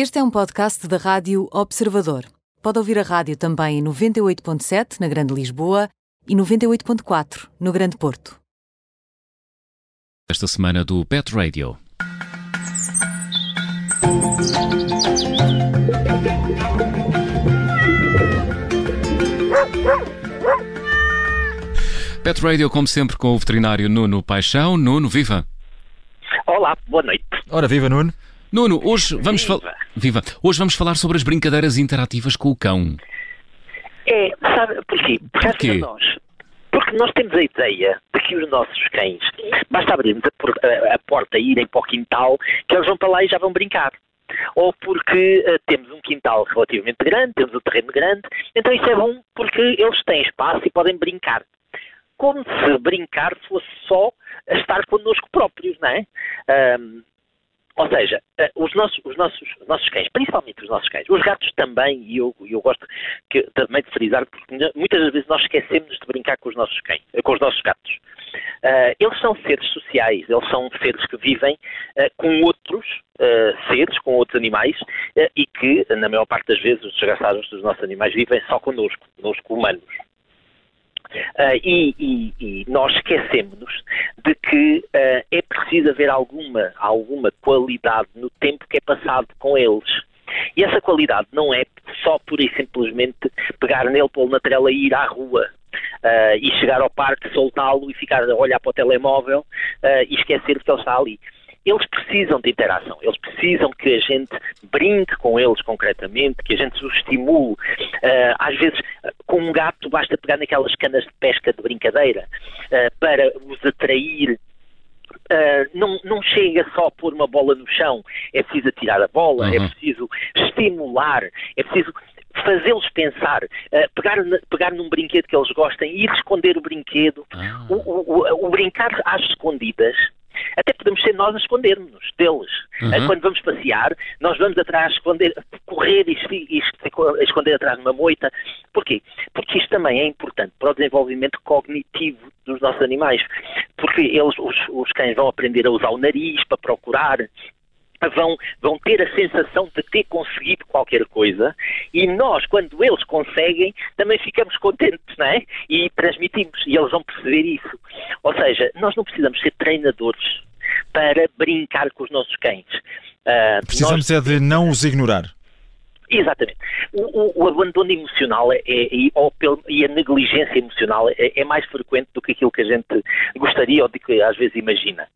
Este é um podcast da Rádio Observador. Pode ouvir a rádio também em 98.7 na Grande Lisboa e 98.4 no Grande Porto. Esta semana do Pet Radio. Pet Radio, como sempre, com o veterinário Nuno Paixão. Nuno, viva! Olá, boa noite. Ora, viva Nuno. Nuno, hoje vamos falar. Viva! Hoje vamos falar sobre as brincadeiras interativas com o cão. É, sabe porquê? Porque nós, porque nós temos a ideia de que os nossos cães, basta abrirmos a, a- porta e irem para o quintal, que eles vão para lá e já vão brincar. Ou porque eh, temos um quintal relativamente grande, temos um terreno grande, então isso é bom porque eles têm espaço e podem brincar. Como se brincar fosse só estar connosco próprios, não é? Ahm, ou seja, eh, os nossos, os, nossos, os nossos cães, principalmente os nossos cães, os gatos também, e eu, eu gosto que, também de frisar, porque muitas vezes nós esquecemos de brincar com os nossos cães, eh, com os nossos gatos. Ah, eles são seres sociais, eles são seres que vivem ah, com outros ah, seres, com outros animais, e que, na maior parte das vezes, os desgraçados dos nossos animais vivem só connosco, connosco humanos. Ah, e, e- e nós esquecemos-nos de que preciso haver alguma, alguma qualidade no tempo que é passado com eles. E essa qualidade não é só pura e simplesmente pegar nele, pô-lo na trela e ir à rua. ah, e chegar ao parque, soltá-lo e ficar a olhar para o telemóvel ah, e esquecer que ele está ali. Eles precisam de interação, eles precisam que a gente brinque com eles concretamente, que a gente os estimule. Ah, às vezes, com um gato, basta pegar naquelas canas de pesca de brincadeira para os atrair Uh, não, não chega só a pôr uma bola no chão, é preciso atirar a bola, é Uhum. preciso estimular, é preciso fazê-los pensar, uh, pegar, pegar num brinquedo que eles gostem e ir esconder o brinquedo. Ah. O, o- o- o brincar às escondidas, até podemos ser nós a escondermos deles. Uhum. Uh, quando vamos passear, nós vamos atrás, esconder, correr e, e es- esconder atrás de uma moita. Porquê? Porque isto também é importante para o desenvolvimento cognitivo dos nossos animais. Porque eles, os, os cães vão aprender a usar o nariz para procurar, vão, vão ter a sensação de ter conseguido qualquer coisa e nós, quando eles conseguem, também ficamos contentes, não é? E transmitimos, e eles vão perceber isso. Ou seja, nós não precisamos ser treinadores para brincar com os nossos cães. Nós- Precisamos é de não os ignorar. Exatamente. O, o- o abandono emocional é, é- e, pelo- e a negligência emocional é, é mais frequente do que aquilo que a gente gostaria ou de que às vezes imagina.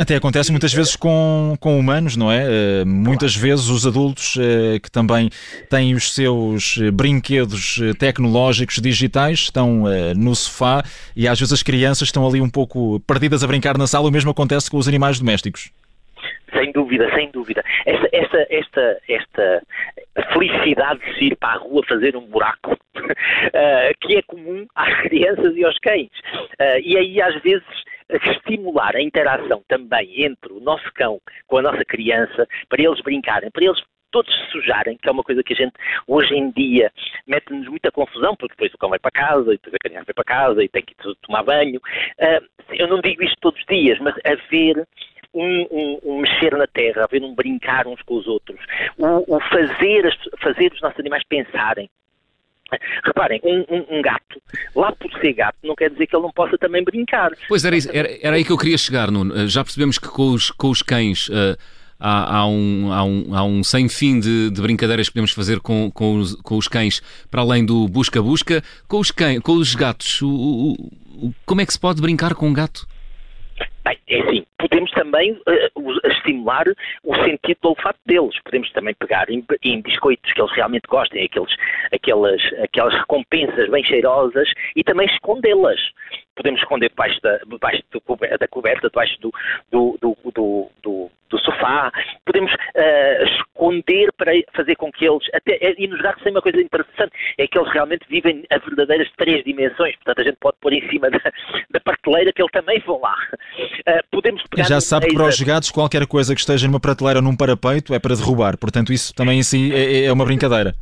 Até acontece muitas vezes com, com humanos, não é? Eh, muitas vezes os adultos eh, que também têm os seus eh, brinquedos tecnológicos digitais estão eh, no sofá e às vezes as crianças estão ali um pouco perdidas a brincar na sala. O mesmo acontece com os animais domésticos. Sem dúvida, sem dúvida. Esta, esta, esta, esta felicidade de se ir para a rua fazer um buraco, ah, que é comum às crianças e aos cães. Ah, e aí, às vezes, estimular a interação também entre o nosso cão com a nossa criança, para eles brincarem, para eles todos se sujarem, que é uma coisa que a gente hoje em dia mete-nos muita confusão, porque depois o cão vai para casa, e depois a criança vai para casa, e tem que tomar banho. Ah, eu não digo isto todos os dias, mas haver um, um- um mexer na terra, haver um brincar uns com os outros, o, o fazer, as- fazer os nossos animais pensarem. Reparem, um, um- um gato, lá por ser gato, não quer dizer que ele não possa também brincar. Pois era, isso- era, era aí que eu queria chegar, Nuno. Eh, Já percebemos que com os, com os cães eh, há, há um, há, um, há um sem fim de, de brincadeiras que podemos fazer com, com, os, com os cães, para além do busca-busca. Com os, cães, com os gatos, o- o- o- como é que se pode brincar com um gato? Bem, é assim, podemos também os- estimular o sentido do olfato deles. Podemos também pegar em, em biscoitos que eles realmente gostem, aqueles, aquelas, aquelas recompensas bem cheirosas e também escondê-las. Podemos esconder debaixo da, debaixo do da coberta, debaixo do, do, do, do- do sofá. Podemos eh, esconder para fazer com que eles. Até, e nos gatos tem uma coisa interessante: é que eles realmente vivem a verdadeiras três dimensões. Portanto, a gente pode pôr em cima da, da prateleira que eles também vão lá. Eh, podemos pegar Já sabe que para os gatos qualquer coisa que esteja numa prateleira ou num parapeito é para derrubar. Portanto, isso também em si é, é uma brincadeira.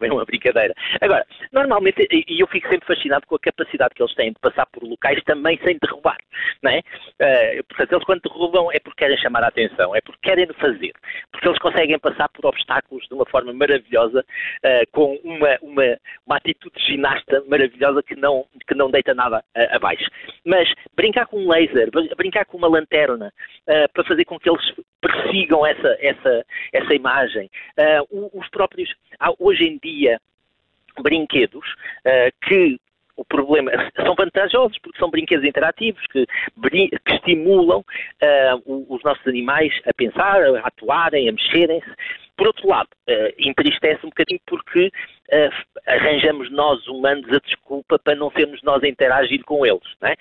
Bem uma brincadeira. Agora, normalmente, e eu fico sempre fascinado com a capacidade que eles têm de passar por locais também sem derrubar, não é? Uh, portanto, eles quando derrubam é porque querem chamar a atenção, é porque querem fazer, porque eles conseguem passar por obstáculos de uma forma maravilhosa, uh, com uma, uma, uma atitude de ginasta maravilhosa que não, que não deita nada uh, abaixo. Mas brincar com um laser, brincar com uma lanterna, para fazer com que eles persigam essa, essa, essa imagem, os próprios, hoje em dia, brinquedos uh, que o problema são vantajosos porque são brinquedos interativos que, que estimulam uh, os nossos animais a pensar, a atuarem, a mexerem-se. Por outro lado, uh, entristece um bocadinho porque uh, arranjamos nós humanos a desculpa para não sermos nós a interagir com eles. Não é?